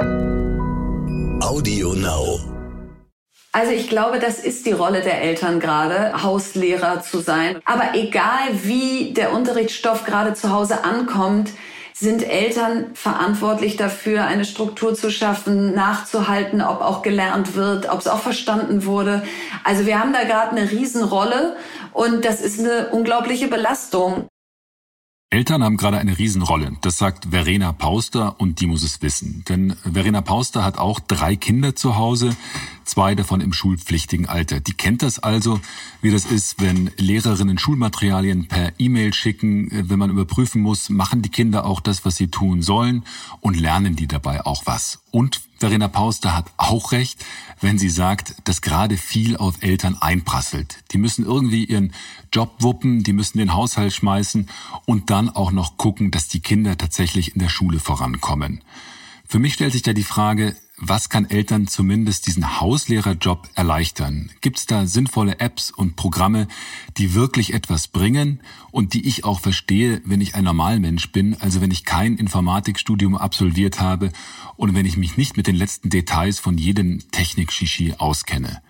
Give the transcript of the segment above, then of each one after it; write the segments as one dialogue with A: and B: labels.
A: Audio Now.
B: Also ich glaube, das ist die Rolle der Eltern gerade, Hauslehrer zu sein. Aber egal wie der Unterrichtsstoff gerade zu Hause ankommt, sind Eltern verantwortlich dafür, eine Struktur zu schaffen, nachzuhalten, ob auch gelernt wird, ob es auch verstanden wurde. Also wir haben da gerade eine Riesenrolle und das ist eine unglaubliche Belastung.
C: Eltern haben gerade eine Riesenrolle. Das sagt Verena Pauster und die muss es wissen. Denn Verena Pauster hat auch drei Kinder zu Hause, zwei davon im schulpflichtigen Alter. Die kennt das also, wie das ist, wenn Lehrerinnen Schulmaterialien per E-Mail schicken, wenn man überprüfen muss, machen die Kinder auch das, was sie tun sollen und lernen die dabei auch was. Und Verena Pauster hat auch recht, wenn sie sagt, dass gerade viel auf Eltern einprasselt. Die müssen irgendwie ihren Job wuppen, die müssen den Haushalt schmeißen und dann auch noch gucken, dass die Kinder tatsächlich in der Schule vorankommen. Für mich stellt sich da die Frage, was kann Eltern zumindest diesen Hauslehrerjob erleichtern? Gibt es da sinnvolle Apps und Programme, die wirklich etwas bringen und die ich auch verstehe, wenn ich ein Normalmensch bin, also wenn ich kein Informatikstudium absolviert habe und wenn ich mich nicht mit den letzten Details von jedem Technik-Shishi auskenne?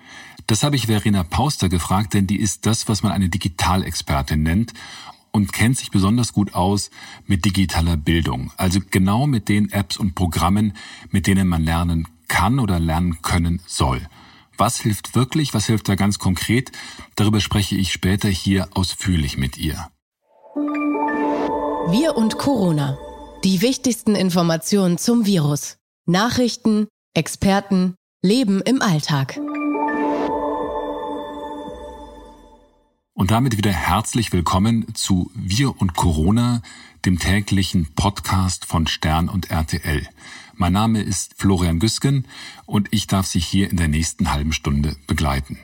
C: Das habe ich Verena Pauster gefragt, denn die ist das, was man eine Digitalexpertin nennt und kennt sich besonders gut aus mit digitaler Bildung. Also genau mit den Apps und Programmen, mit denen man lernen kann oder lernen können soll. Was hilft wirklich? Was hilft da ganz konkret? Darüber spreche ich später hier ausführlich mit ihr.
D: Wir und Corona. Die wichtigsten Informationen zum Virus. Nachrichten, Experten, Leben im Alltag.
C: Und damit wieder herzlich willkommen zu Wir und Corona, dem täglichen Podcast von Stern und RTL. Mein Name ist Florian Güsken und ich darf Sie hier in der nächsten halben Stunde begleiten.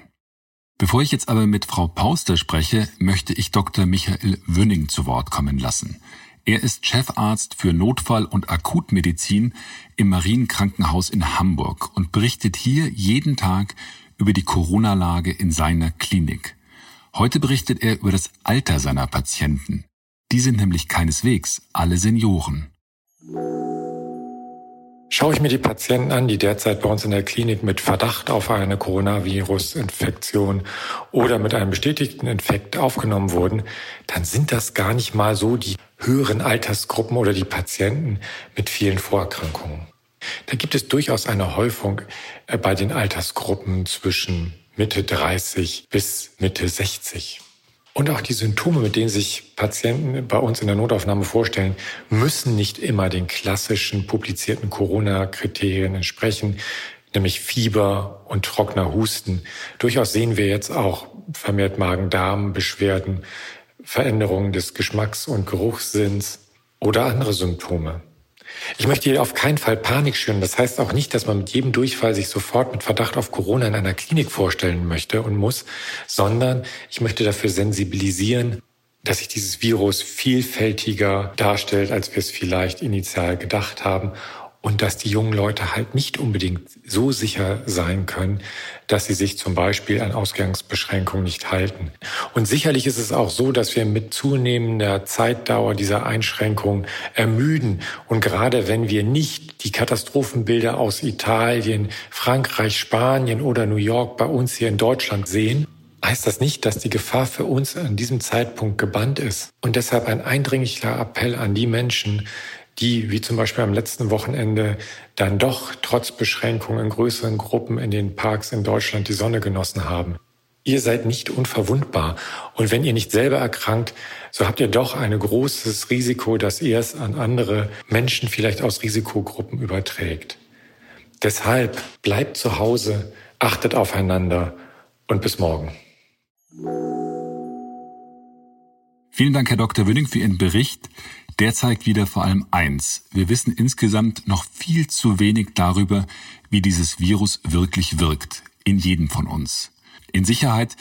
C: Bevor ich jetzt aber mit Frau Pauster spreche, möchte ich Dr. Michael Wünning zu Wort kommen lassen. Er ist Chefarzt für Notfall- und Akutmedizin im Marienkrankenhaus in Hamburg und berichtet hier jeden Tag über die Corona-Lage in seiner Klinik. Heute berichtet er über das Alter seiner Patienten. Die sind nämlich keineswegs alle Senioren.
E: Schaue ich mir die Patienten an, die derzeit bei uns in der Klinik mit Verdacht auf eine Coronavirus-Infektion oder mit einem bestätigten Infekt aufgenommen wurden, dann sind das gar nicht mal so die höheren Altersgruppen oder die Patienten mit vielen Vorerkrankungen. Da gibt es durchaus eine Häufung äh, bei den Altersgruppen zwischen Mitte 30 bis Mitte 60. Und auch die Symptome, mit denen sich Patienten bei uns in der Notaufnahme vorstellen, müssen nicht immer den klassischen publizierten Corona-Kriterien entsprechen, nämlich Fieber und trockener Husten. Durchaus sehen wir jetzt auch vermehrt Magen-Darm-Beschwerden, Veränderungen des Geschmacks- und Geruchssinns oder andere Symptome. Ich möchte hier auf keinen Fall Panik schüren. Das heißt auch nicht, dass man mit jedem Durchfall sich sofort mit Verdacht auf Corona in einer Klinik vorstellen möchte und muss, sondern ich möchte dafür sensibilisieren, dass sich dieses Virus vielfältiger darstellt, als wir es vielleicht initial gedacht haben und dass die jungen Leute halt nicht unbedingt so sicher sein können, dass sie sich zum Beispiel an Ausgangsbeschränkungen nicht halten. Und sicherlich ist es auch so, dass wir mit zunehmender Zeitdauer dieser Einschränkungen ermüden. Und gerade wenn wir nicht die Katastrophenbilder aus Italien, Frankreich, Spanien oder New York bei uns hier in Deutschland sehen, heißt das nicht, dass die Gefahr für uns an diesem Zeitpunkt gebannt ist. Und deshalb ein eindringlicher Appell an die Menschen, die, wie zum Beispiel am letzten Wochenende, dann doch trotz Beschränkungen in größeren Gruppen in den Parks in Deutschland die Sonne genossen haben. Ihr seid nicht unverwundbar. Und wenn ihr nicht selber erkrankt, so habt ihr doch ein großes Risiko, dass ihr es an andere Menschen vielleicht aus Risikogruppen überträgt. Deshalb bleibt zu Hause, achtet aufeinander und bis morgen.
C: Vielen Dank, Herr Dr. Wünning, für Ihren Bericht. Der zeigt wieder vor allem eins. Wir wissen insgesamt noch viel zu wenig darüber, wie dieses Virus wirklich wirkt. In jedem von uns. In Sicherheit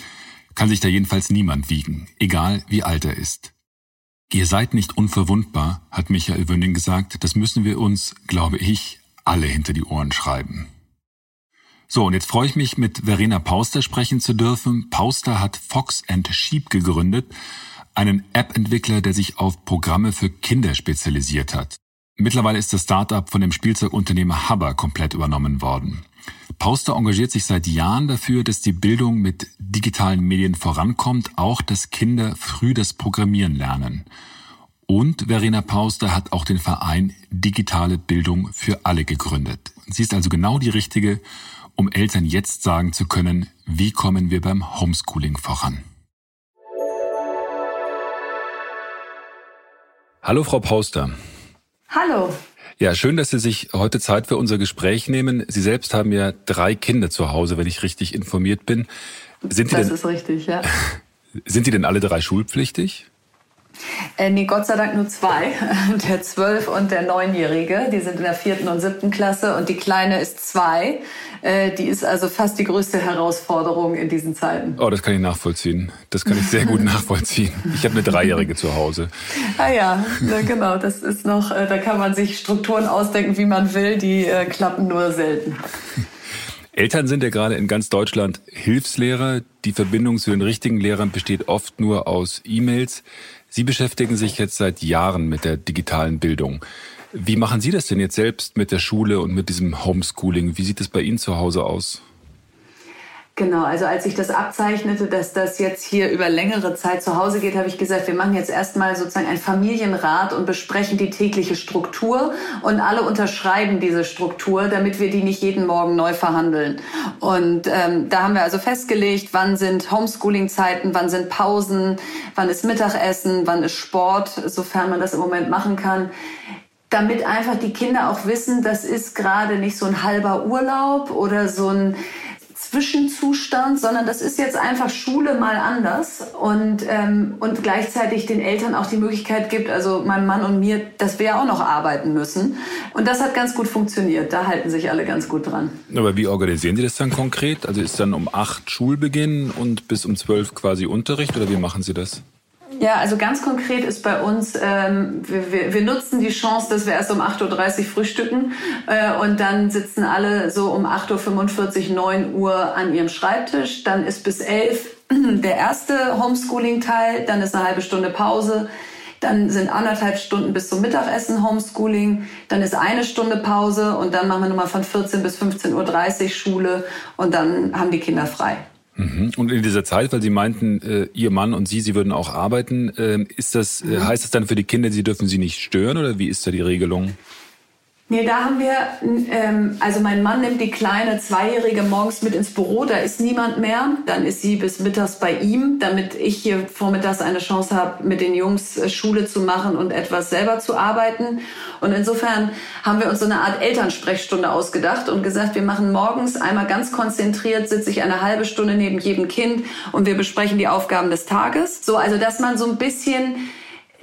C: kann sich da jedenfalls niemand wiegen, egal wie alt er ist. Ihr seid nicht unverwundbar, hat Michael Wünning gesagt. Das müssen wir uns, glaube ich, alle hinter die Ohren schreiben. So, und jetzt freue ich mich, mit Verena Pauster sprechen zu dürfen. Pauster hat Fox and Sheep gegründet einen App-Entwickler, der sich auf Programme für Kinder spezialisiert hat. Mittlerweile ist das Startup von dem Spielzeugunternehmer Haber komplett übernommen worden. Pauster engagiert sich seit Jahren dafür, dass die Bildung mit digitalen Medien vorankommt, auch dass Kinder früh das Programmieren lernen. Und Verena Pauster hat auch den Verein Digitale Bildung für alle gegründet. Sie ist also genau die richtige, um Eltern jetzt sagen zu können, wie kommen wir beim Homeschooling voran. Hallo Frau Pauster.
B: Hallo.
C: Ja, schön, dass Sie sich heute Zeit für unser Gespräch nehmen. Sie selbst haben ja drei Kinder zu Hause, wenn ich richtig informiert bin.
B: Sind das denn, ist richtig, ja.
C: Sind die denn alle drei schulpflichtig?
B: Äh, nee, Gott sei Dank nur zwei. Der zwölf- und der neunjährige. Die sind in der vierten und siebten Klasse und die kleine ist zwei. Äh, die ist also fast die größte Herausforderung in diesen Zeiten.
C: Oh, das kann ich nachvollziehen. Das kann ich sehr gut nachvollziehen. Ich habe eine Dreijährige zu Hause.
B: Ah ja, genau. Das ist noch, äh, da kann man sich Strukturen ausdenken, wie man will. Die äh, klappen nur selten.
C: Eltern sind ja gerade in ganz Deutschland Hilfslehrer. Die Verbindung zu den richtigen Lehrern besteht oft nur aus E-Mails. Sie beschäftigen sich jetzt seit Jahren mit der digitalen Bildung. Wie machen Sie das denn jetzt selbst mit der Schule und mit diesem Homeschooling? Wie sieht es bei Ihnen zu Hause aus?
B: Genau, also als ich das abzeichnete, dass das jetzt hier über längere Zeit zu Hause geht, habe ich gesagt, wir machen jetzt erstmal sozusagen ein Familienrat und besprechen die tägliche Struktur und alle unterschreiben diese Struktur, damit wir die nicht jeden Morgen neu verhandeln. Und ähm, da haben wir also festgelegt, wann sind Homeschooling-Zeiten, wann sind Pausen, wann ist Mittagessen, wann ist Sport, sofern man das im Moment machen kann damit einfach die Kinder auch wissen, das ist gerade nicht so ein halber Urlaub oder so ein Zwischenzustand, sondern das ist jetzt einfach Schule mal anders und, ähm, und gleichzeitig den Eltern auch die Möglichkeit gibt, also meinem Mann und mir, dass wir ja auch noch arbeiten müssen. Und das hat ganz gut funktioniert. Da halten sich alle ganz gut dran.
C: Aber wie organisieren Sie das dann konkret? Also ist dann um acht Schulbeginn und bis um zwölf quasi Unterricht oder wie machen Sie das?
B: Ja, also ganz konkret ist bei uns, ähm, wir, wir, wir, nutzen die Chance, dass wir erst um 8.30 Uhr frühstücken äh, und dann sitzen alle so um 8.45 Uhr, 9 Uhr an ihrem Schreibtisch. Dann ist bis 11 der erste Homeschooling-Teil, dann ist eine halbe Stunde Pause. Dann sind anderthalb Stunden bis zum Mittagessen Homeschooling. Dann ist eine Stunde Pause und dann machen wir nochmal von 14 bis 15.30 Uhr Schule und dann haben die Kinder frei.
C: Mhm. Und in dieser Zeit, weil Sie meinten, äh, Ihr Mann und Sie, Sie würden auch arbeiten, äh, ist das, äh, mhm. heißt das dann für die Kinder, Sie dürfen sie nicht stören oder wie ist da die Regelung?
B: Nee, da haben wir, ähm, also mein Mann nimmt die kleine Zweijährige morgens mit ins Büro, da ist niemand mehr. Dann ist sie bis mittags bei ihm, damit ich hier vormittags eine Chance habe, mit den Jungs äh, Schule zu machen und etwas selber zu arbeiten. Und insofern haben wir uns so eine Art Elternsprechstunde ausgedacht und gesagt, wir machen morgens einmal ganz konzentriert, sitze ich eine halbe Stunde neben jedem Kind und wir besprechen die Aufgaben des Tages. So, also dass man so ein bisschen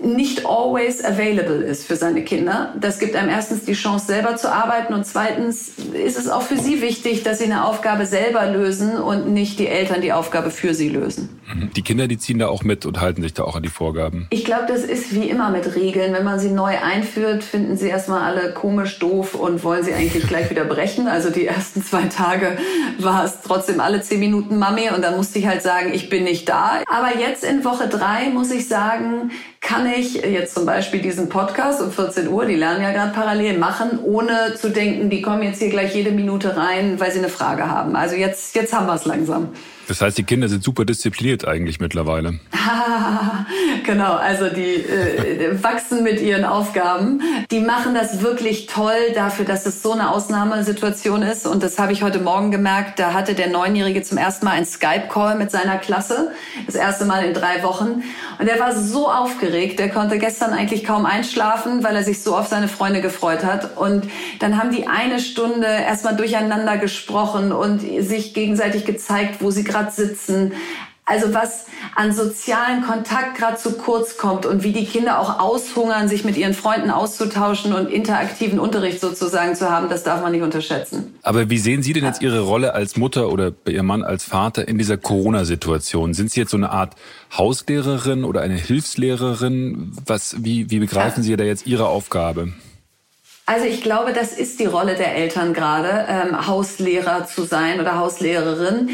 B: nicht always available ist für seine Kinder. Das gibt einem erstens die Chance, selber zu arbeiten und zweitens ist es auch für sie wichtig, dass sie eine Aufgabe selber lösen und nicht die Eltern die Aufgabe für sie lösen.
C: Mhm. Die Kinder, die ziehen da auch mit und halten sich da auch an die Vorgaben.
B: Ich glaube, das ist wie immer mit Regeln. Wenn man sie neu einführt, finden sie erstmal alle komisch doof und wollen sie eigentlich gleich wieder brechen. Also die ersten zwei Tage war es trotzdem alle zehn Minuten Mami und dann musste ich halt sagen, ich bin nicht da. Aber jetzt in Woche drei muss ich sagen, kann ich jetzt zum Beispiel diesen Podcast um 14 Uhr, die lernen ja gerade parallel, machen, ohne zu denken, die kommen jetzt hier gleich jede Minute rein, weil sie eine Frage haben. Also jetzt, jetzt haben wir es langsam.
C: Das heißt, die Kinder sind super diszipliniert eigentlich mittlerweile.
B: genau, also die äh, wachsen mit ihren Aufgaben. Die machen das wirklich toll dafür, dass es so eine Ausnahmesituation ist. Und das habe ich heute Morgen gemerkt. Da hatte der Neunjährige zum ersten Mal einen Skype-Call mit seiner Klasse. Das erste Mal in drei Wochen. Und er war so aufgeregt. Der konnte gestern eigentlich kaum einschlafen, weil er sich so auf seine Freunde gefreut hat. Und dann haben die eine Stunde erstmal durcheinander gesprochen und sich gegenseitig gezeigt, wo sie gerade gerade sitzen. Also was an sozialen Kontakt gerade zu kurz kommt und wie die Kinder auch aushungern, sich mit ihren Freunden auszutauschen und interaktiven Unterricht sozusagen zu haben, das darf man nicht unterschätzen.
C: Aber wie sehen Sie denn jetzt Ihre Rolle als Mutter oder Ihrem Mann als Vater in dieser Corona-Situation? Sind Sie jetzt so eine Art Hauslehrerin oder eine Hilfslehrerin? Was, wie, wie begreifen Sie da jetzt Ihre Aufgabe?
B: Also ich glaube, das ist die Rolle der Eltern gerade, ähm, Hauslehrer zu sein oder Hauslehrerin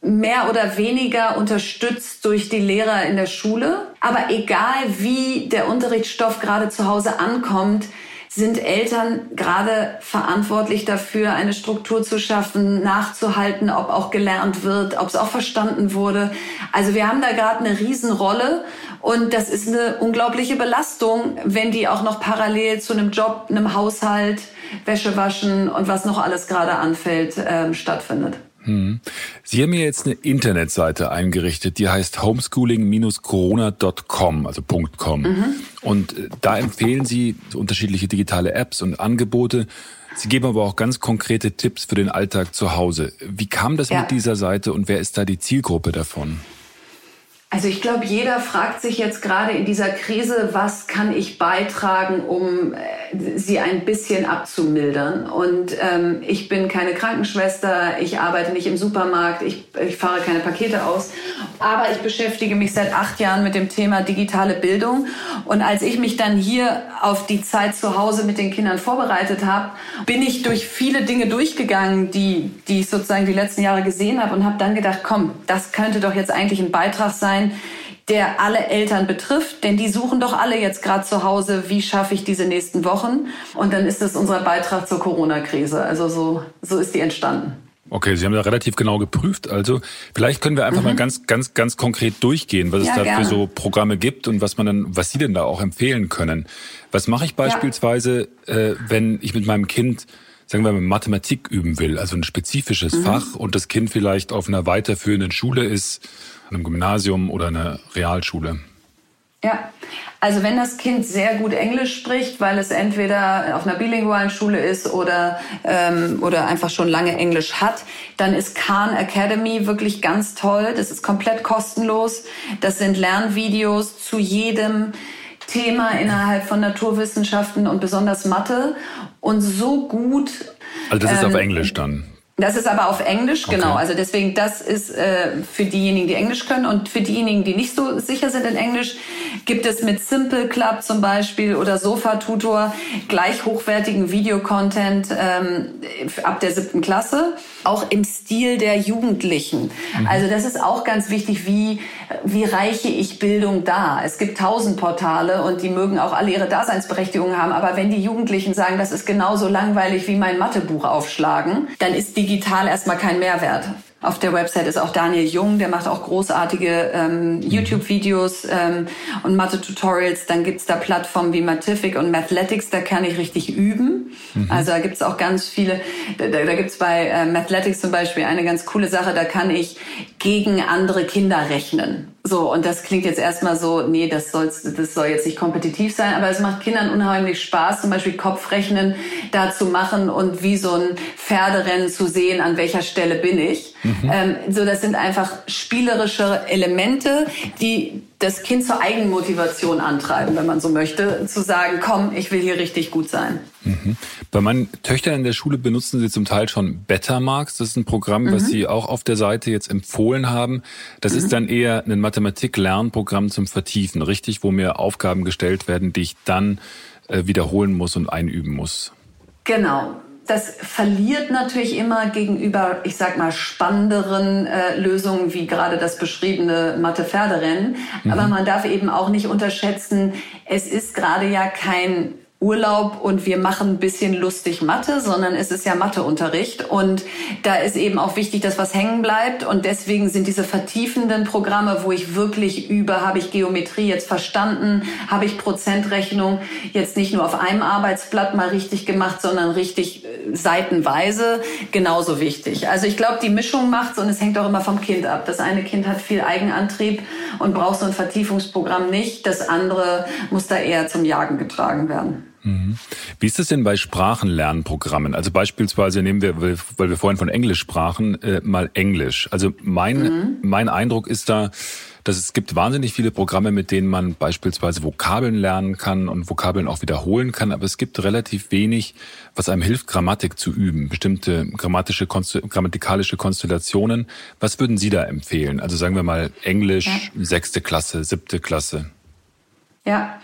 B: mehr oder weniger unterstützt durch die Lehrer in der Schule. Aber egal wie der Unterrichtsstoff gerade zu Hause ankommt, sind Eltern gerade verantwortlich dafür, eine Struktur zu schaffen, nachzuhalten, ob auch gelernt wird, ob es auch verstanden wurde. Also wir haben da gerade eine Riesenrolle und das ist eine unglaubliche Belastung, wenn die auch noch parallel zu einem Job, einem Haushalt, Wäsche waschen und was noch alles gerade anfällt, äh, stattfindet.
C: Hm. Sie haben mir jetzt eine Internetseite eingerichtet, die heißt homeschooling-corona.com, also .com. Mhm. Und äh, da empfehlen Sie unterschiedliche digitale Apps und Angebote. Sie geben aber auch ganz konkrete Tipps für den Alltag zu Hause. Wie kam das ja. mit dieser Seite und wer ist da die Zielgruppe davon?
B: Also ich glaube, jeder fragt sich jetzt gerade in dieser Krise, was kann ich beitragen, um äh, sie ein bisschen abzumildern. Und ähm, ich bin keine Krankenschwester, ich arbeite nicht im Supermarkt, ich, ich fahre keine Pakete aus, aber ich beschäftige mich seit acht Jahren mit dem Thema digitale Bildung. Und als ich mich dann hier auf die Zeit zu Hause mit den Kindern vorbereitet habe, bin ich durch viele Dinge durchgegangen, die, die ich sozusagen die letzten Jahre gesehen habe und habe dann gedacht, komm, das könnte doch jetzt eigentlich ein Beitrag sein, sein, der alle Eltern betrifft, denn die suchen doch alle jetzt gerade zu Hause, wie schaffe ich diese nächsten Wochen? Und dann ist das unser Beitrag zur Corona-Krise. Also so, so ist die entstanden.
C: Okay, Sie haben da relativ genau geprüft. Also vielleicht können wir einfach mhm. mal ganz, ganz, ganz konkret durchgehen, was ja, es da gerne. für so Programme gibt und was man dann, was Sie denn da auch empfehlen können. Was mache ich beispielsweise, ja. äh, wenn ich mit meinem Kind sagen wir mal, Mathematik üben will, also ein spezifisches mhm. Fach und das Kind vielleicht auf einer weiterführenden Schule ist einem Gymnasium oder einer Realschule?
B: Ja, also wenn das Kind sehr gut Englisch spricht, weil es entweder auf einer bilingualen Schule ist oder, ähm, oder einfach schon lange Englisch hat, dann ist Khan Academy wirklich ganz toll. Das ist komplett kostenlos. Das sind Lernvideos zu jedem Thema innerhalb von Naturwissenschaften und besonders Mathe und so gut.
C: Also das ist ähm, auf Englisch dann.
B: Das ist aber auf Englisch, okay. genau. Also deswegen, das ist äh, für diejenigen, die Englisch können und für diejenigen, die nicht so sicher sind in Englisch, gibt es mit Simple Club zum Beispiel oder Sofa Tutor gleich hochwertigen Videocontent ähm, ab der siebten Klasse, auch im Stil der Jugendlichen. Mhm. Also das ist auch ganz wichtig, wie wie reiche ich Bildung dar? Es gibt tausend Portale und die mögen auch alle ihre Daseinsberechtigung haben, aber wenn die Jugendlichen sagen, das ist genauso langweilig wie mein Mathebuch aufschlagen, dann ist digital erstmal kein Mehrwert. Auf der Website ist auch Daniel Jung, der macht auch großartige ähm, YouTube-Videos ähm, und Mathe-Tutorials. Dann gibt's da Plattformen wie Matific und Mathletics, da kann ich richtig üben. Mhm. Also da gibt's auch ganz viele, da, da gibt's bei äh, Mathletics zum Beispiel eine ganz coole Sache, da kann ich gegen andere Kinder rechnen. So, und das klingt jetzt erstmal so, nee, das, soll, das soll jetzt nicht kompetitiv sein, aber es macht Kindern unheimlich Spaß, zum Beispiel Kopfrechnen da zu machen und wie so ein Pferderennen zu sehen, an welcher Stelle bin ich. Mhm. Ähm, so, das sind einfach spielerische Elemente, die das Kind zur Eigenmotivation antreiben, wenn man so möchte, zu sagen, komm, ich will hier richtig gut sein.
C: Mhm. Bei meinen Töchtern in der Schule benutzen sie zum Teil schon Bettermarks. Das ist ein Programm, mhm. was sie auch auf der Seite jetzt empfohlen haben. Das mhm. ist dann eher ein Mathematik-Lernprogramm zum Vertiefen, richtig, wo mir Aufgaben gestellt werden, die ich dann äh, wiederholen muss und einüben muss.
B: Genau das verliert natürlich immer gegenüber, ich sag mal, spannenderen äh, Lösungen wie gerade das beschriebene Mathe-Pferderennen. Mhm. Aber man darf eben auch nicht unterschätzen, es ist gerade ja kein Urlaub und wir machen ein bisschen lustig Mathe, sondern es ist ja Matheunterricht und da ist eben auch wichtig, dass was hängen bleibt und deswegen sind diese vertiefenden Programme, wo ich wirklich übe, habe ich Geometrie jetzt verstanden, habe ich Prozentrechnung jetzt nicht nur auf einem Arbeitsblatt mal richtig gemacht, sondern richtig äh, seitenweise genauso wichtig. Also ich glaube, die Mischung macht's und es hängt auch immer vom Kind ab. Das eine Kind hat viel Eigenantrieb und braucht so ein Vertiefungsprogramm nicht, das andere muss da eher zum Jagen getragen werden.
C: Mhm. Wie ist es denn bei Sprachenlernprogrammen? Also beispielsweise nehmen wir, weil wir vorhin von Englisch sprachen, äh, mal Englisch. Also mein, mhm. mein Eindruck ist da, dass es gibt wahnsinnig viele Programme, mit denen man beispielsweise Vokabeln lernen kann und Vokabeln auch wiederholen kann, aber es gibt relativ wenig, was einem hilft, Grammatik zu üben, bestimmte grammatische, grammatikalische Konstellationen. Was würden Sie da empfehlen? Also sagen wir mal Englisch, ja. sechste Klasse, siebte Klasse.
B: Ja,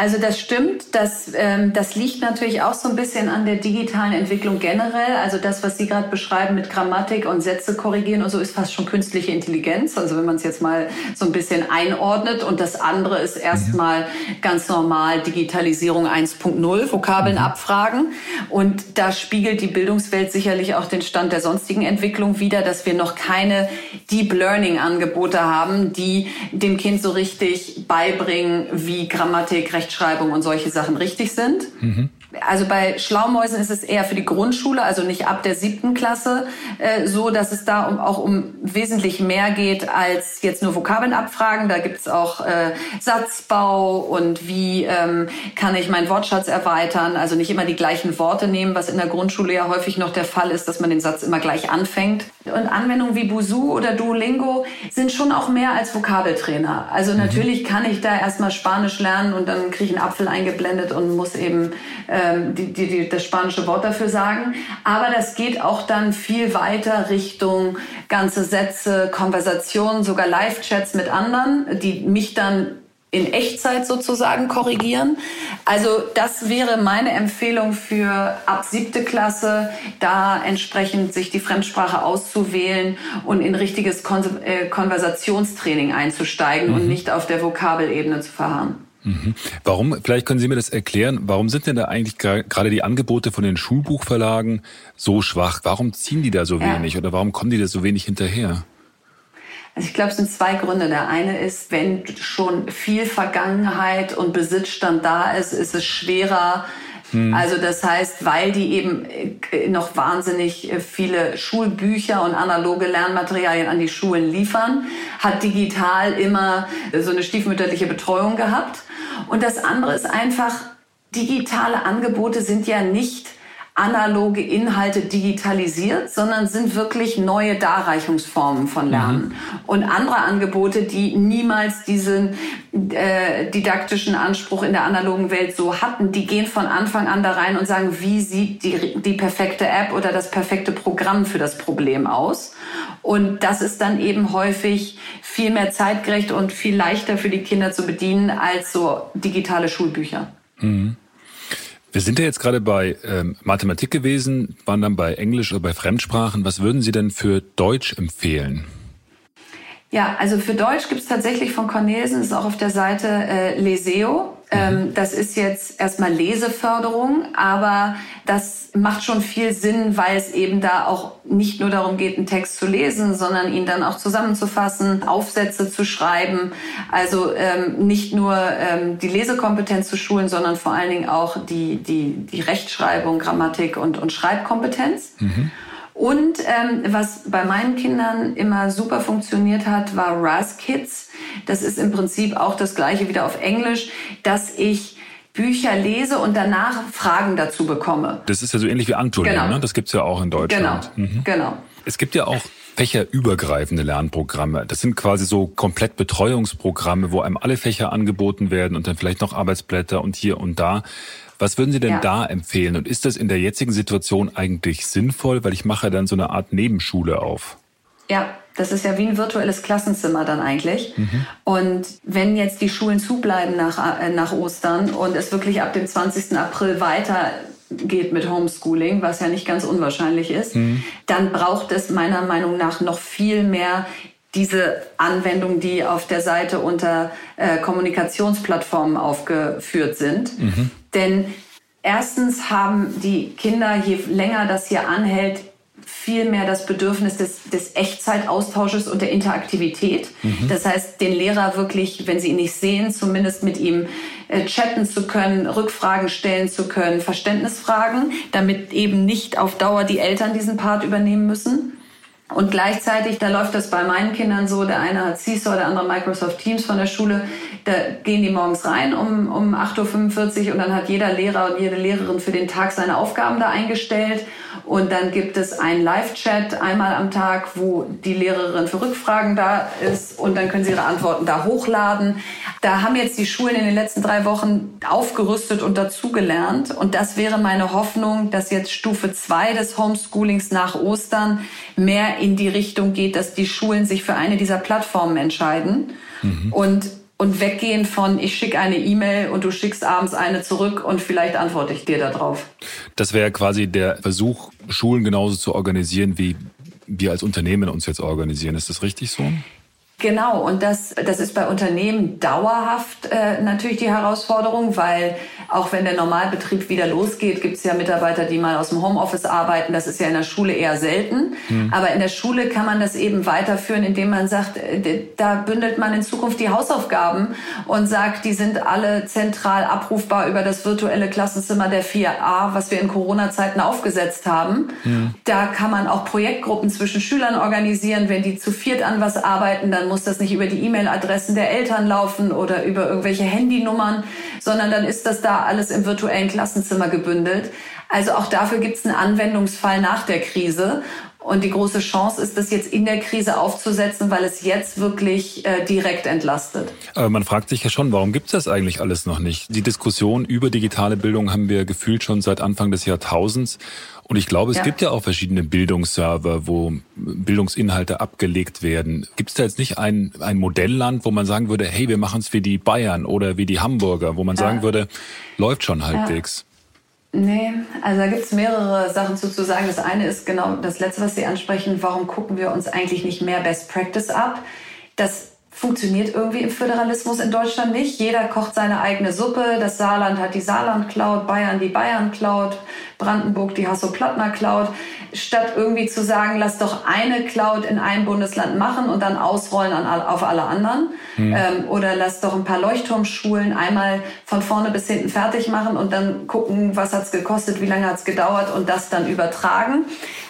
B: Also das stimmt. Das, ähm, das liegt natürlich auch so ein bisschen an der digitalen Entwicklung generell. Also das, was Sie gerade beschreiben mit Grammatik und Sätze korrigieren und so, ist fast schon künstliche Intelligenz. Also wenn man es jetzt mal so ein bisschen einordnet. Und das andere ist erstmal ganz normal Digitalisierung 1.0, Vokabeln mhm. abfragen. Und da spiegelt die Bildungswelt sicherlich auch den Stand der sonstigen Entwicklung wider, dass wir noch keine Deep Learning Angebote haben, die dem Kind so richtig beibringen, wie Grammatik, Recht Rechtschreibung und solche Sachen richtig sind. Mhm. Also bei Schlaumäusen ist es eher für die Grundschule, also nicht ab der siebten Klasse, äh, so, dass es da um, auch um wesentlich mehr geht als jetzt nur Vokabeln abfragen. Da gibt es auch äh, Satzbau und wie ähm, kann ich meinen Wortschatz erweitern. Also nicht immer die gleichen Worte nehmen, was in der Grundschule ja häufig noch der Fall ist, dass man den Satz immer gleich anfängt. Und Anwendungen wie Busu oder Duolingo sind schon auch mehr als Vokabeltrainer. Also mhm. natürlich kann ich da erstmal Spanisch lernen und dann kriege ich einen Apfel eingeblendet und muss eben ähm, die, die, die, das spanische Wort dafür sagen. Aber das geht auch dann viel weiter Richtung ganze Sätze, Konversationen, sogar Live-Chats mit anderen, die mich dann in Echtzeit sozusagen korrigieren. Also das wäre meine Empfehlung für ab siebte Klasse, da entsprechend sich die Fremdsprache auszuwählen und in richtiges Kon äh, Konversationstraining einzusteigen mhm. und nicht auf der Vokabelebene zu verharren.
C: Mhm. Warum, vielleicht können Sie mir das erklären, warum sind denn da eigentlich gerade die Angebote von den Schulbuchverlagen so schwach? Warum ziehen die da so ja. wenig oder warum kommen die da so wenig hinterher?
B: Also ich glaube, es sind zwei Gründe. Der eine ist, wenn schon viel Vergangenheit und Besitzstand da ist, ist es schwerer, hm. also das heißt, weil die eben äh, noch wahnsinnig äh, viele Schulbücher und analoge Lernmaterialien an die Schulen liefern, hat digital immer so eine stiefmütterliche Betreuung gehabt. Und das andere ist einfach, digitale Angebote sind ja nicht analoge Inhalte digitalisiert, sondern sind wirklich neue Darreichungsformen von mhm. Lernen. Mhm. Und andere Angebote, die niemals diesen äh, didaktischen Anspruch in der analogen Welt so hatten, die gehen von Anfang an da rein und sagen, wie sieht die, die perfekte App oder das perfekte Programm für das Problem aus. Und das ist dann eben häufig viel mehr zeitgerecht und viel leichter für die Kinder zu bedienen als so digitale Schulbücher. Mhm.
C: Wir sind ja jetzt gerade bei ähm, Mathematik gewesen, waren dann bei Englisch oder bei Fremdsprachen. Was würden Sie denn für Deutsch empfehlen?
B: Ja, also für Deutsch gibt es tatsächlich von Cornelsen, ist auch auf der Seite äh, Leseo. Ähm, mhm. das ist jetzt erstmal Leseförderung, aber das macht schon viel Sinn, weil es eben da auch nicht nur darum geht, einen Text zu lesen, sondern ihn dann auch zusammenzufassen, Aufsätze zu schreiben. Also ähm, nicht nur ähm, die Lesekompetenz zu schulen, sondern vor allen Dingen auch die, die, die Rechtschreibung, Grammatik und, und Schreibkompetenz. Mhm. Und ähm, was bei meinen Kindern immer super funktioniert hat, war RAS Kids. Das ist im Prinzip auch das gleiche wieder auf Englisch, dass ich Bücher lese und danach Fragen dazu bekomme.
C: Das ist ja so ähnlich wie Antonin, genau. ne? Das gibt's ja auch in Deutschland.
B: Genau, mhm. genau.
C: Es gibt ja auch fächerübergreifende Lernprogramme. Das sind quasi so komplett Betreuungsprogramme, wo einem alle Fächer angeboten werden und dann vielleicht noch Arbeitsblätter und hier und da. Was würden Sie denn ja. da empfehlen? Und ist das in der jetzigen Situation eigentlich sinnvoll? Weil ich mache dann so eine Art Nebenschule auf.
B: Ja, das ist ja wie ein virtuelles Klassenzimmer dann eigentlich. Mhm. Und wenn jetzt die Schulen zubleiben nach, äh, nach Ostern und es wirklich ab dem 20. April weitergeht mit Homeschooling, was ja nicht ganz unwahrscheinlich ist, mhm. dann braucht es meiner Meinung nach noch viel mehr diese Anwendungen, die auf der Seite unter äh, Kommunikationsplattformen aufgeführt sind. Mhm. Denn erstens haben die Kinder, je länger das hier anhält, viel mehr das Bedürfnis des, des Echtzeitaustausches und der Interaktivität. Mhm. Das heißt, den Lehrer wirklich, wenn sie ihn nicht sehen, zumindest mit ihm äh, chatten zu können, Rückfragen stellen zu können, Verständnisfragen, damit eben nicht auf Dauer die Eltern diesen Part übernehmen müssen. Und gleichzeitig, da läuft das bei meinen Kindern so, der eine hat CISO, der andere Microsoft Teams von der Schule, da gehen die morgens rein um, um 8.45 Uhr und dann hat jeder Lehrer und jede Lehrerin für den Tag seine Aufgaben da eingestellt. Und dann gibt es einen Live-Chat einmal am Tag, wo die Lehrerin für Rückfragen da ist und dann können sie ihre Antworten da hochladen. Da haben jetzt die Schulen in den letzten drei Wochen aufgerüstet und dazugelernt. Und das wäre meine Hoffnung, dass jetzt Stufe zwei des Homeschoolings nach Ostern mehr in die Richtung geht, dass die Schulen sich für eine dieser Plattformen entscheiden. Mhm. Und und weggehen von ich schicke eine E-Mail und du schickst abends eine zurück und vielleicht antworte ich dir darauf.
C: Das wäre quasi der Versuch, Schulen genauso zu organisieren, wie wir als Unternehmen uns jetzt organisieren. Ist das richtig so?
B: Genau, und das, das ist bei Unternehmen dauerhaft äh, natürlich die Herausforderung, weil auch wenn der Normalbetrieb wieder losgeht, gibt es ja Mitarbeiter, die mal aus dem Homeoffice arbeiten. Das ist ja in der Schule eher selten. Mhm. Aber in der Schule kann man das eben weiterführen, indem man sagt, äh, da bündelt man in Zukunft die Hausaufgaben und sagt, die sind alle zentral abrufbar über das virtuelle Klassenzimmer der 4a, was wir in Corona-Zeiten aufgesetzt haben. Mhm. Da kann man auch Projektgruppen zwischen Schülern organisieren. Wenn die zu viert an was arbeiten, dann muss das nicht über die E-Mail-Adressen der Eltern laufen oder über irgendwelche Handynummern, sondern dann ist das da alles im virtuellen Klassenzimmer gebündelt. Also auch dafür gibt es einen Anwendungsfall nach der Krise. Und die große Chance ist, das jetzt in der Krise aufzusetzen, weil es jetzt wirklich äh, direkt entlastet.
C: Aber man fragt sich ja schon, warum gibt es das eigentlich alles noch nicht? Die Diskussion über digitale Bildung haben wir gefühlt schon seit Anfang des Jahrtausends. Und ich glaube, es ja. gibt ja auch verschiedene Bildungsserver, wo Bildungsinhalte abgelegt werden. Gibt es da jetzt nicht ein, ein Modellland, wo man sagen würde, hey, wir machen es wie die Bayern oder wie die Hamburger, wo man ja. sagen würde, läuft schon halbwegs?
B: Ja. Nee, also da gibt es mehrere Sachen zu, zu sagen. Das eine ist genau das Letzte, was Sie ansprechen. Warum gucken wir uns eigentlich nicht mehr Best Practice ab? Das funktioniert irgendwie im Föderalismus in Deutschland nicht. Jeder kocht seine eigene Suppe. Das Saarland hat die Saarland-Cloud, Bayern die Bayern-Cloud, Brandenburg die Hasso-Plattner-Cloud. Statt irgendwie zu sagen, lass doch eine Cloud in einem Bundesland machen und dann ausrollen an, auf alle anderen. Hm. Ähm, oder lass doch ein paar Leuchtturmschulen einmal von vorne bis hinten fertig machen und dann gucken, was hat's gekostet, wie lange hat's gedauert und das dann übertragen.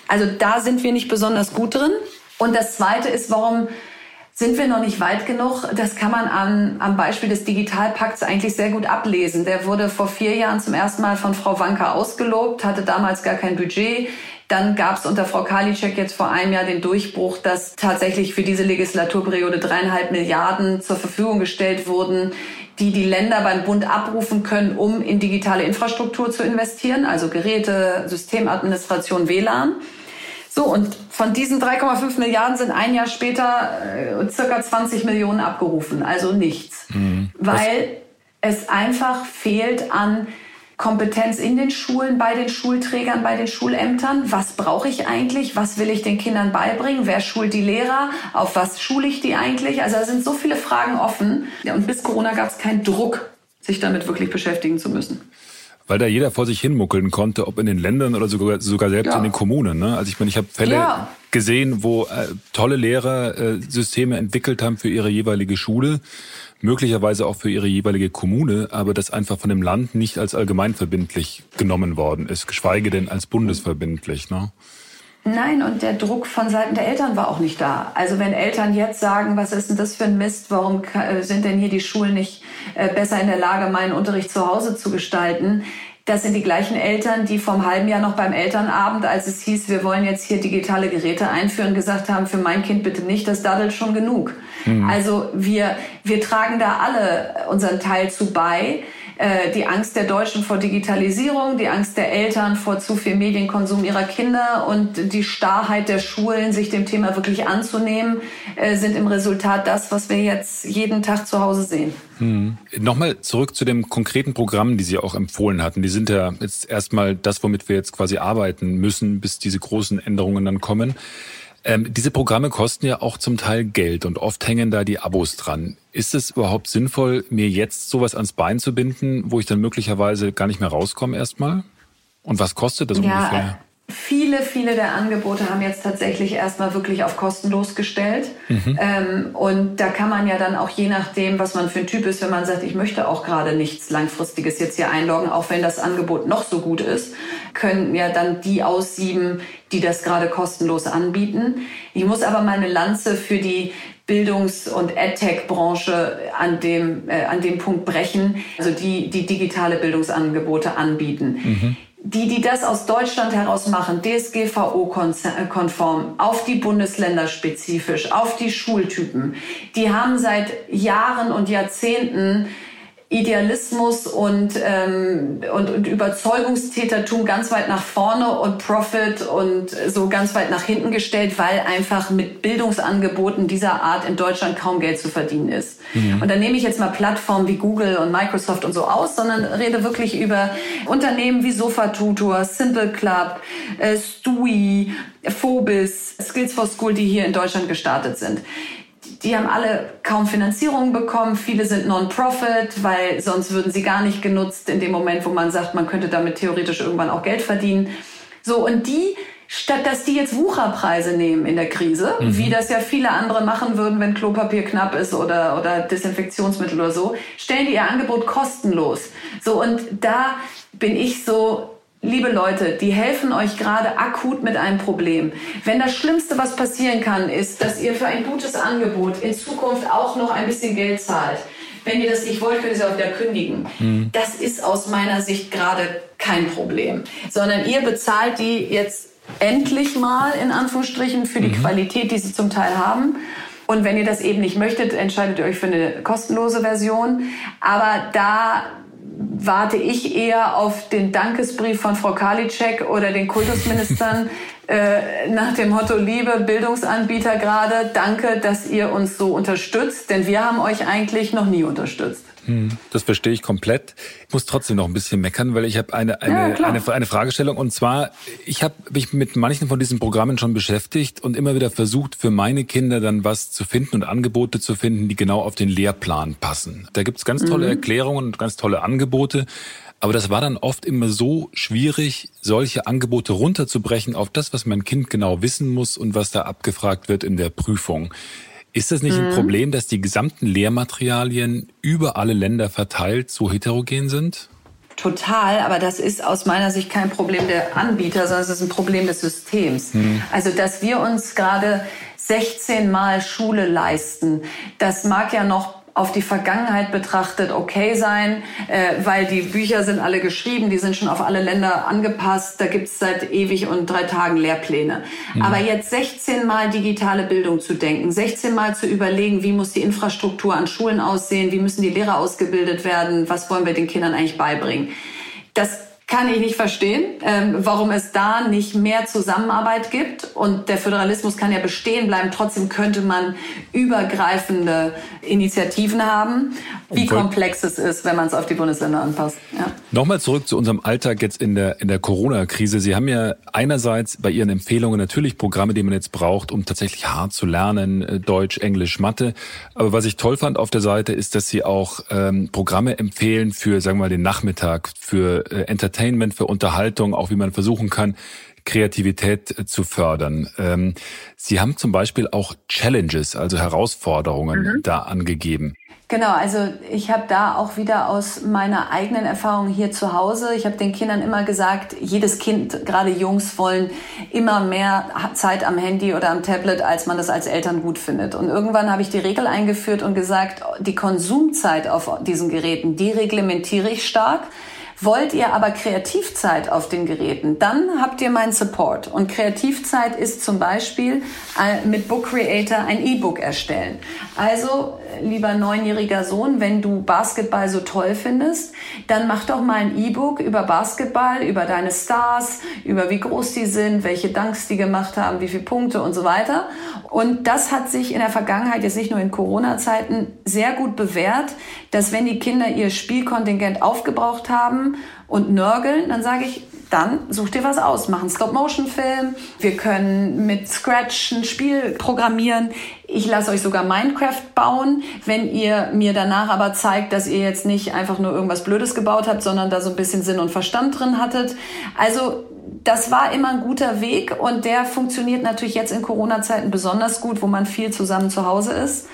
B: Also da sind wir nicht besonders gut drin. Und das Zweite ist, warum sind wir noch nicht weit genug. Das kann man am, am Beispiel des Digitalpakts eigentlich sehr gut ablesen. Der wurde vor vier Jahren zum ersten Mal von Frau Wanka ausgelobt, hatte damals gar kein Budget. Dann gab es unter Frau Karliczek jetzt vor einem Jahr den Durchbruch, dass tatsächlich für diese Legislaturperiode dreieinhalb Milliarden zur Verfügung gestellt wurden, die die Länder beim Bund abrufen können, um in digitale Infrastruktur zu investieren, also Geräte, Systemadministration, WLAN. So, und von diesen 3,5 Milliarden sind ein Jahr später äh, circa 20 Millionen abgerufen, also nichts. Mhm. Weil es einfach fehlt an Kompetenz in den Schulen, bei den Schulträgern, bei den Schulämtern. Was brauche ich eigentlich? Was will ich den Kindern beibringen? Wer schult die Lehrer? Auf was schule ich die eigentlich? Also da sind so viele Fragen offen. Und bis Corona gab es keinen Druck, sich damit wirklich beschäftigen zu müssen
C: weil da jeder vor sich hinmuckeln konnte, ob in den Ländern oder sogar, sogar selbst ja. in den Kommunen. Ne? Also ich meine, ich habe Fälle ja. gesehen, wo äh, tolle Lehrer äh, Systeme entwickelt haben für ihre jeweilige Schule, möglicherweise auch für ihre jeweilige Kommune, aber das einfach von dem Land nicht als allgemeinverbindlich genommen worden ist, geschweige denn als bundesverbindlich. Ne?
B: Nein, und der Druck von Seiten der Eltern war auch nicht da. Also wenn Eltern jetzt sagen, was ist denn das für ein Mist, warum äh, sind denn hier die Schulen nicht äh, besser in der Lage, meinen Unterricht zu Hause zu gestalten, das sind die gleichen Eltern, die vom halben Jahr noch beim Elternabend, als es hieß, wir wollen jetzt hier digitale Geräte einführen, gesagt haben, für mein Kind bitte nicht, das daddelt schon genug. Mhm. Also wir, wir tragen da alle unseren Teil zu bei. Äh, die Angst der Deutschen vor Digitalisierung, die Angst der Eltern vor zu viel Medienkonsum ihrer Kinder und die Starrheit der Schulen, sich dem Thema wirklich anzunehmen, äh, sind im Resultat das, was wir jetzt jeden Tag zu Hause sehen.
C: Hm. Nochmal zurück zu dem konkreten Programm, die Sie auch empfohlen hatten. Die sind ja jetzt erstmal das, womit wir jetzt quasi arbeiten müssen, bis diese großen Änderungen dann kommen. Ähm, diese Programme kosten ja auch zum Teil Geld und oft hängen da die Abos dran. Ist es überhaupt sinnvoll, mir jetzt sowas ans Bein zu binden, wo ich dann möglicherweise gar nicht mehr rauskomme erstmal? Und was kostet das ja, ungefähr?
B: Viele, viele der Angebote haben jetzt tatsächlich erstmal wirklich auf kostenlos gestellt. Mhm. Ähm, und da kann man ja dann auch je nachdem, was man für ein Typ ist, wenn man sagt, ich möchte auch gerade nichts Langfristiges jetzt hier einloggen, auch wenn das Angebot noch so gut ist, können ja dann die aussieben, die das gerade kostenlos anbieten. Ich muss aber meine Lanze für die Bildungs- und EdTech-Branche an dem, äh, an dem Punkt brechen, also die, die digitale Bildungsangebote anbieten. Mhm die, die das aus Deutschland heraus machen, DSGVO-konform, auf die Bundesländer spezifisch, auf die Schultypen, die haben seit Jahren und Jahrzehnten Idealismus und, ähm, und, und Überzeugungstätertum ganz weit nach vorne und Profit und so ganz weit nach hinten gestellt, weil einfach mit Bildungsangeboten dieser Art in Deutschland kaum Geld zu verdienen ist. Mhm. Und dann nehme ich jetzt mal Plattformen wie Google und Microsoft und so aus, sondern rede wirklich über Unternehmen wie Sofatutor, Simple Club, äh, Stui, Phobis, Skills for School, die hier in Deutschland gestartet sind die haben alle kaum Finanzierung bekommen. Viele sind Non-Profit, weil sonst würden sie gar nicht genutzt in dem Moment, wo man sagt, man könnte damit theoretisch irgendwann auch Geld verdienen. So, und die, statt dass die jetzt Wucherpreise nehmen in der Krise, mhm. wie das ja viele andere machen würden, wenn Klopapier knapp ist oder, oder Desinfektionsmittel oder so, stellen die ihr Angebot kostenlos. So, und da bin ich so, Liebe Leute, die helfen euch gerade akut mit einem Problem. Wenn das Schlimmste, was passieren kann, ist, dass ihr für ein gutes Angebot in Zukunft auch noch ein bisschen Geld zahlt. Wenn ihr das nicht wollt, könnt ihr es auch wieder kündigen. Mhm. Das ist aus meiner Sicht gerade kein Problem. Sondern ihr bezahlt die jetzt endlich mal, in Anführungsstrichen, für die mhm. Qualität, die sie zum Teil haben. Und wenn ihr das eben nicht möchtet, entscheidet ihr euch für eine kostenlose Version. Aber da warte ich eher auf den Dankesbrief von Frau Karliczek oder den Kultusministern äh, nach dem Motto, liebe Bildungsanbieter gerade, danke, dass ihr uns so unterstützt, denn wir haben euch eigentlich noch nie unterstützt.
C: Hm, das verstehe ich komplett. Ich muss trotzdem noch ein bisschen meckern, weil ich habe eine, eine, ja, eine, eine Fragestellung. Und zwar, ich habe mich mit manchen von diesen Programmen schon beschäftigt und immer wieder versucht, für meine Kinder dann was zu finden und Angebote zu finden, die genau auf den Lehrplan passen. Da gibt's ganz tolle mhm. Erklärungen und ganz tolle Angebote. Aber das war dann oft immer so schwierig, solche Angebote runterzubrechen auf das, was mein Kind genau wissen muss und was da abgefragt wird in der Prüfung. Ist das nicht mhm. ein Problem, dass die gesamten Lehrmaterialien über alle Länder verteilt so heterogen sind?
B: Total, aber das ist aus meiner Sicht kein Problem der Anbieter, sondern es ist ein Problem des Systems. Mhm. Also, dass wir uns gerade 16 Mal Schule leisten, das mag ja noch auf die Vergangenheit betrachtet okay sein, äh, weil die Bücher sind alle geschrieben, die sind schon auf alle Länder angepasst, da gibt's seit ewig und drei Tagen Lehrpläne. Mhm. Aber jetzt 16 Mal digitale Bildung zu denken, 16 Mal zu überlegen, wie muss die Infrastruktur an Schulen aussehen, wie müssen die Lehrer ausgebildet werden, was wollen wir den Kindern eigentlich beibringen. Das kann ich nicht verstehen, ähm, warum es da nicht mehr Zusammenarbeit gibt. Und der Föderalismus kann ja bestehen bleiben. Trotzdem könnte man übergreifende Initiativen haben. Wie komplex es ist, wenn man es auf die Bundesländer anpasst. Ja.
C: Nochmal zurück zu unserem Alltag jetzt in der, in der Corona-Krise. Sie haben ja einerseits bei Ihren Empfehlungen natürlich Programme, die man jetzt braucht, um tatsächlich hart zu lernen, äh, Deutsch, Englisch, Mathe. Aber was ich toll fand auf der Seite ist, dass Sie auch ähm, Programme empfehlen für, sagen wir mal, den Nachmittag, für äh, Entertainment Entertainment, für Unterhaltung, auch wie man versuchen kann, Kreativität äh, zu fördern. Ähm, Sie haben zum Beispiel auch Challenges, also Herausforderungen mhm. da angegeben.
B: Genau, also ich habe da auch wieder aus meiner eigenen Erfahrung hier zu Hause, ich habe den Kindern immer gesagt, jedes Kind, gerade Jungs, wollen immer mehr Zeit am Handy oder am Tablet, als man das als Eltern gut findet. Und irgendwann habe ich die Regel eingeführt und gesagt, die Konsumzeit auf diesen Geräten, die reglementiere ich stark. Wollt ihr aber Kreativzeit auf den Geräten, dann habt ihr meinen Support. Und Kreativzeit ist zum Beispiel äh, mit Book Creator ein E-Book erstellen. Also, lieber neunjähriger Sohn, wenn du Basketball so toll findest, dann mach doch mal ein E-Book über Basketball, über deine Stars, über wie groß die sind, welche Danks die gemacht haben, wie viele Punkte und so weiter. Und das hat sich in der Vergangenheit, jetzt nicht nur in Corona-Zeiten, sehr gut bewährt, dass wenn die Kinder ihr Spielkontingent aufgebraucht haben und nörgeln, dann sage ich, dann such dir was aus. Mach einen Stop-Motion-Film. Wir können mit Scratch ein Spiel programmieren. Ich lasse euch sogar Minecraft bauen, wenn ihr mir danach aber zeigt, dass ihr jetzt nicht einfach nur irgendwas Blödes gebaut habt, sondern da so ein bisschen Sinn und Verstand drin hattet. Also das war immer ein guter Weg und der funktioniert natürlich jetzt in Corona-Zeiten besonders gut, wo man viel zusammen zu Hause ist.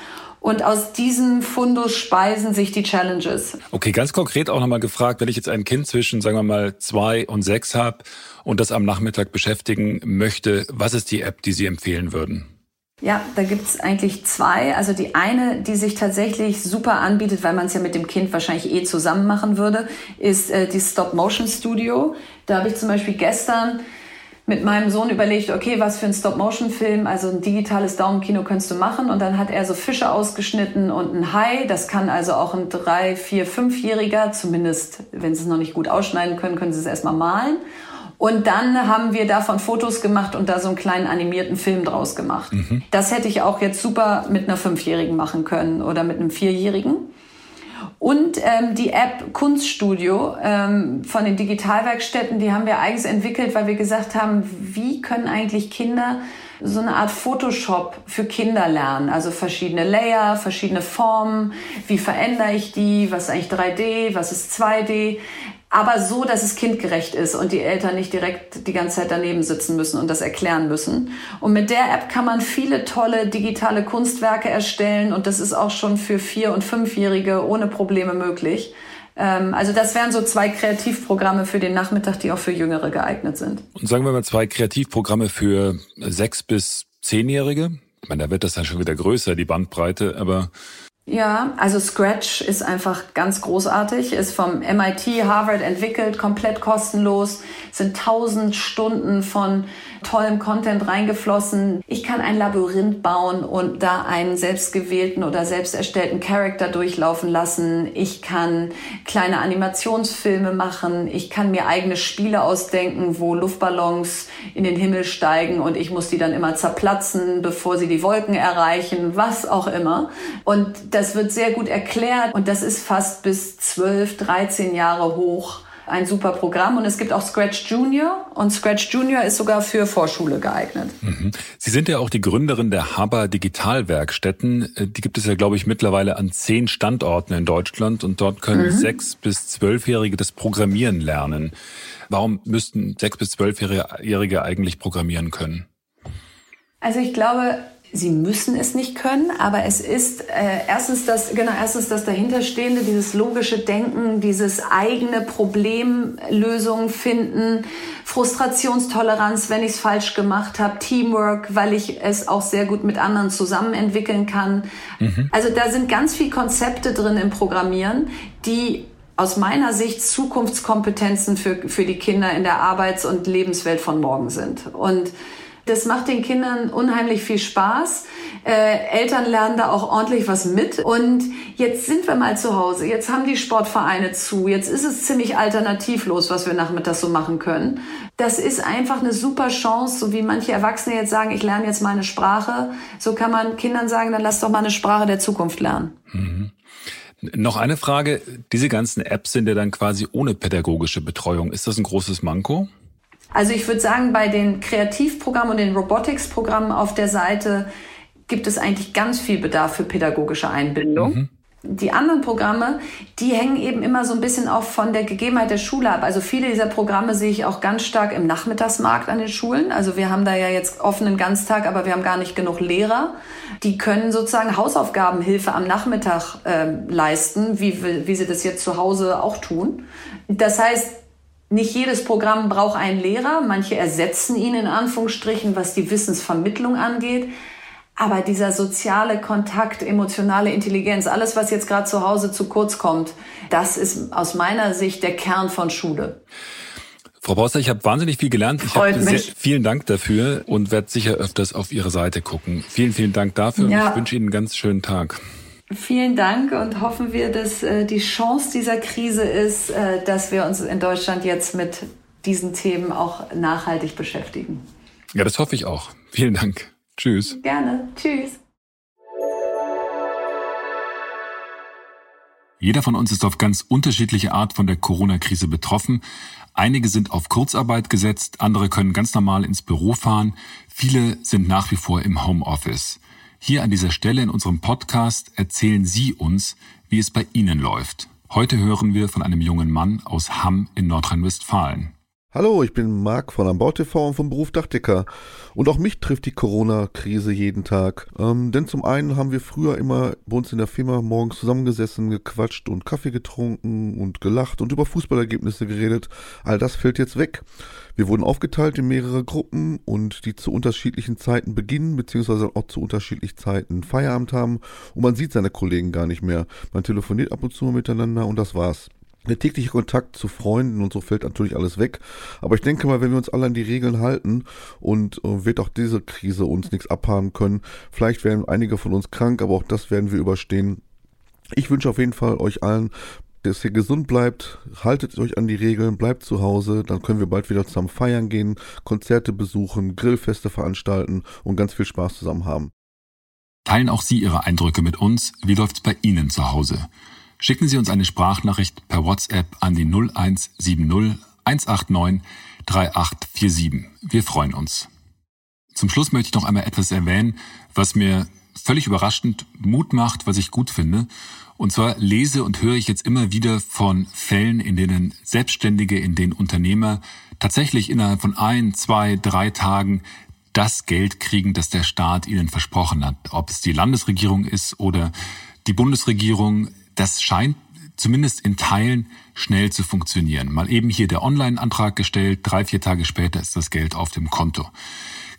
B: Und aus diesem Fundus speisen sich die Challenges.
C: Okay, ganz konkret auch nochmal gefragt, wenn ich jetzt ein Kind zwischen, sagen wir mal, zwei und sechs habe und das am Nachmittag beschäftigen möchte, was ist die App, die Sie empfehlen würden?
B: Ja, da gibt's eigentlich zwei. Also die eine, die sich tatsächlich super anbietet, weil man es ja mit dem Kind wahrscheinlich eh zusammen machen würde, ist äh, die Stop Motion Studio. Da habe ich zum Beispiel gestern mit meinem Sohn überlegt, okay, was für ein Stop-Motion-Film, also ein digitales Daumenkino könntest du machen. Und dann hat er so Fische ausgeschnitten und ein Hai. Das kann also auch ein drei, vier, fünfjähriger, zumindest wenn sie es noch nicht gut ausschneiden können, können sie es erstmal malen. Und dann haben wir davon Fotos gemacht und da so einen kleinen animierten Film draus gemacht. Mhm. Das hätte ich auch jetzt super mit einer Fünfjährigen machen können oder mit einem Vierjährigen. Und ähm, die App Kunststudio ähm, von den Digitalwerkstätten, die haben wir eigens entwickelt, weil wir gesagt haben, wie können eigentlich Kinder so eine Art Photoshop für Kinder lernen. Also verschiedene Layer, verschiedene Formen. Wie verändere ich die? Was ist eigentlich 3D? Was ist 2D? Aber so, dass es kindgerecht ist und die Eltern nicht direkt die ganze Zeit daneben sitzen müssen und das erklären müssen. Und mit der App kann man viele tolle digitale Kunstwerke erstellen und das ist auch schon für vier- und fünfjährige ohne Probleme möglich. Ähm, also das wären so zwei Kreativprogramme für den Nachmittag, die auch für Jüngere geeignet sind.
C: Und sagen wir mal zwei Kreativprogramme für sechs bis zehnjährige. Ich meine, da wird das dann schon wieder größer, die Bandbreite, aber
B: ja, also Scratch ist einfach ganz großartig, ist vom MIT Harvard entwickelt, komplett kostenlos, sind tausend Stunden von tollem Content reingeflossen. Ich kann ein Labyrinth bauen und da einen selbstgewählten oder selbst erstellten Charakter durchlaufen lassen. Ich kann kleine Animationsfilme machen. Ich kann mir eigene Spiele ausdenken, wo Luftballons in den Himmel steigen und ich muss die dann immer zerplatzen, bevor sie die Wolken erreichen, was auch immer. Und das wird sehr gut erklärt und das ist fast bis 12, 13 Jahre hoch ein super Programm und es gibt auch Scratch Junior und Scratch Junior ist sogar für Vorschule geeignet.
C: Mhm. Sie sind ja auch die Gründerin der Haber Digitalwerkstätten. Äh, die gibt es ja, glaube ich, mittlerweile an zehn Standorten in Deutschland und dort können mhm. sechs bis zwölfjährige das Programmieren lernen. Warum müssten sechs bis zwölfjährige eigentlich programmieren können?
B: Also ich glaube, Sie müssen es nicht können, aber es ist äh, erstens das genau erstens das dahinterstehende, dieses logische Denken, dieses eigene Problemlösung finden, Frustrationstoleranz, wenn ich es falsch gemacht habe, Teamwork, weil ich es auch sehr gut mit anderen zusammen entwickeln kann. Mhm. Also da sind ganz viele Konzepte drin im Programmieren, die aus meiner Sicht Zukunftskompetenzen für, für die Kinder in der Arbeits- und Lebenswelt von morgen sind. Und das macht den Kindern unheimlich viel Spaß. Äh, Eltern lernen da auch ordentlich was mit. Und jetzt sind wir mal zu Hause. Jetzt haben die Sportvereine zu. Jetzt ist es ziemlich alternativlos, was wir nachmittags so machen können. Das ist einfach eine super Chance, so wie manche Erwachsene jetzt sagen, ich lerne jetzt mal eine Sprache. So kann man Kindern sagen, dann lass doch mal eine Sprache der Zukunft lernen. Mhm.
C: Noch eine Frage. Diese ganzen Apps sind ja dann quasi ohne pädagogische Betreuung. Ist das ein großes Manko?
B: Also ich würde sagen, bei den Kreativprogrammen und den Robotics-Programmen auf der Seite gibt es eigentlich ganz viel Bedarf für pädagogische Einbindung. Mhm. Die anderen Programme, die hängen eben immer so ein bisschen auch von der Gegebenheit der Schule ab. Also viele dieser Programme sehe ich auch ganz stark im Nachmittagsmarkt an den Schulen. Also wir haben da ja jetzt offenen Ganztag, aber wir haben gar nicht genug Lehrer. Die können sozusagen Hausaufgabenhilfe am Nachmittag äh, leisten, wie, wie sie das jetzt zu Hause auch tun. Das heißt, nicht jedes Programm braucht einen Lehrer, manche ersetzen ihn in Anführungsstrichen, was die Wissensvermittlung angeht. Aber dieser soziale Kontakt, emotionale Intelligenz, alles, was jetzt gerade zu Hause zu kurz kommt, das ist aus meiner Sicht der Kern von Schule.
C: Frau Bauster, ich habe wahnsinnig viel gelernt. Ich Freut mich. Sehr, vielen Dank dafür und werde sicher öfters auf Ihre Seite gucken. Vielen, vielen Dank dafür ja. und ich wünsche Ihnen einen ganz schönen Tag.
B: Vielen Dank und hoffen wir, dass äh, die Chance dieser Krise ist, äh, dass wir uns in Deutschland jetzt mit diesen Themen auch nachhaltig beschäftigen.
C: Ja, das hoffe ich auch. Vielen Dank. Tschüss.
B: Gerne. Tschüss.
C: Jeder von uns ist auf ganz unterschiedliche Art von der Corona-Krise betroffen. Einige sind auf Kurzarbeit gesetzt, andere können ganz normal ins Büro fahren, viele sind nach wie vor im Homeoffice. Hier an dieser Stelle in unserem Podcast erzählen Sie uns, wie es bei Ihnen läuft. Heute hören wir von einem jungen Mann aus Hamm in Nordrhein-Westfalen.
F: Hallo, ich bin Marc von Ambau TV und vom Beruf Dachdecker. Und auch mich trifft die Corona-Krise jeden Tag. Ähm, denn zum einen haben wir früher immer bei uns in der Firma morgens zusammengesessen, gequatscht und Kaffee getrunken und gelacht und über Fußballergebnisse geredet. All das fällt jetzt weg. Wir wurden aufgeteilt in mehrere Gruppen und die zu unterschiedlichen Zeiten beginnen, beziehungsweise auch zu unterschiedlichen Zeiten Feierabend haben. Und man sieht seine Kollegen gar nicht mehr. Man telefoniert ab und zu miteinander und das war's. Der tägliche Kontakt zu Freunden und so fällt natürlich alles weg. Aber ich denke mal, wenn wir uns alle an die Regeln halten und äh, wird auch diese Krise uns nichts abhaben können. Vielleicht werden einige von uns krank, aber auch das werden wir überstehen. Ich wünsche auf jeden Fall euch allen, dass ihr gesund bleibt, haltet euch an die Regeln, bleibt zu Hause, dann können wir bald wieder zusammen feiern gehen, Konzerte besuchen, Grillfeste veranstalten und ganz viel Spaß zusammen haben.
C: Teilen auch Sie Ihre Eindrücke mit uns. Wie läuft's bei Ihnen zu Hause? Schicken Sie uns eine Sprachnachricht per WhatsApp an die 0170 189 3847. Wir freuen uns. Zum Schluss möchte ich noch einmal etwas erwähnen, was mir völlig überraschend Mut macht, was ich gut finde. Und zwar lese und höre ich jetzt immer wieder von Fällen, in denen Selbstständige, in denen Unternehmer tatsächlich innerhalb von ein, zwei, drei Tagen das Geld kriegen, das der Staat ihnen versprochen hat. Ob es die Landesregierung ist oder die Bundesregierung, das scheint zumindest in Teilen schnell zu funktionieren. Mal eben hier der Online-Antrag gestellt, drei, vier Tage später ist das Geld auf dem Konto.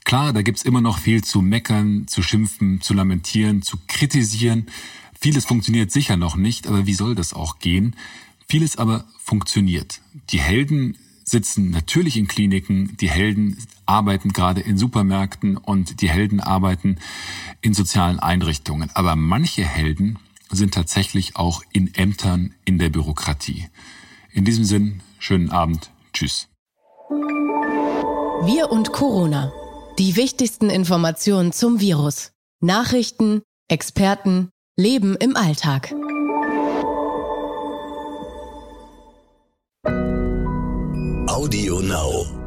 C: Klar, da gibt's immer noch viel zu meckern, zu schimpfen, zu lamentieren, zu kritisieren. Vieles funktioniert sicher noch nicht, aber wie soll das auch gehen? Vieles aber funktioniert. Die Helden sitzen natürlich in Kliniken, die Helden arbeiten gerade in Supermärkten und die Helden arbeiten in sozialen Einrichtungen. Aber manche Helden sind tatsächlich auch in Ämtern in der Bürokratie. In diesem Sinn, schönen Abend. Tschüss.
D: Wir und Corona. Die wichtigsten Informationen zum Virus. Nachrichten, Experten, Leben im Alltag. Audio Now.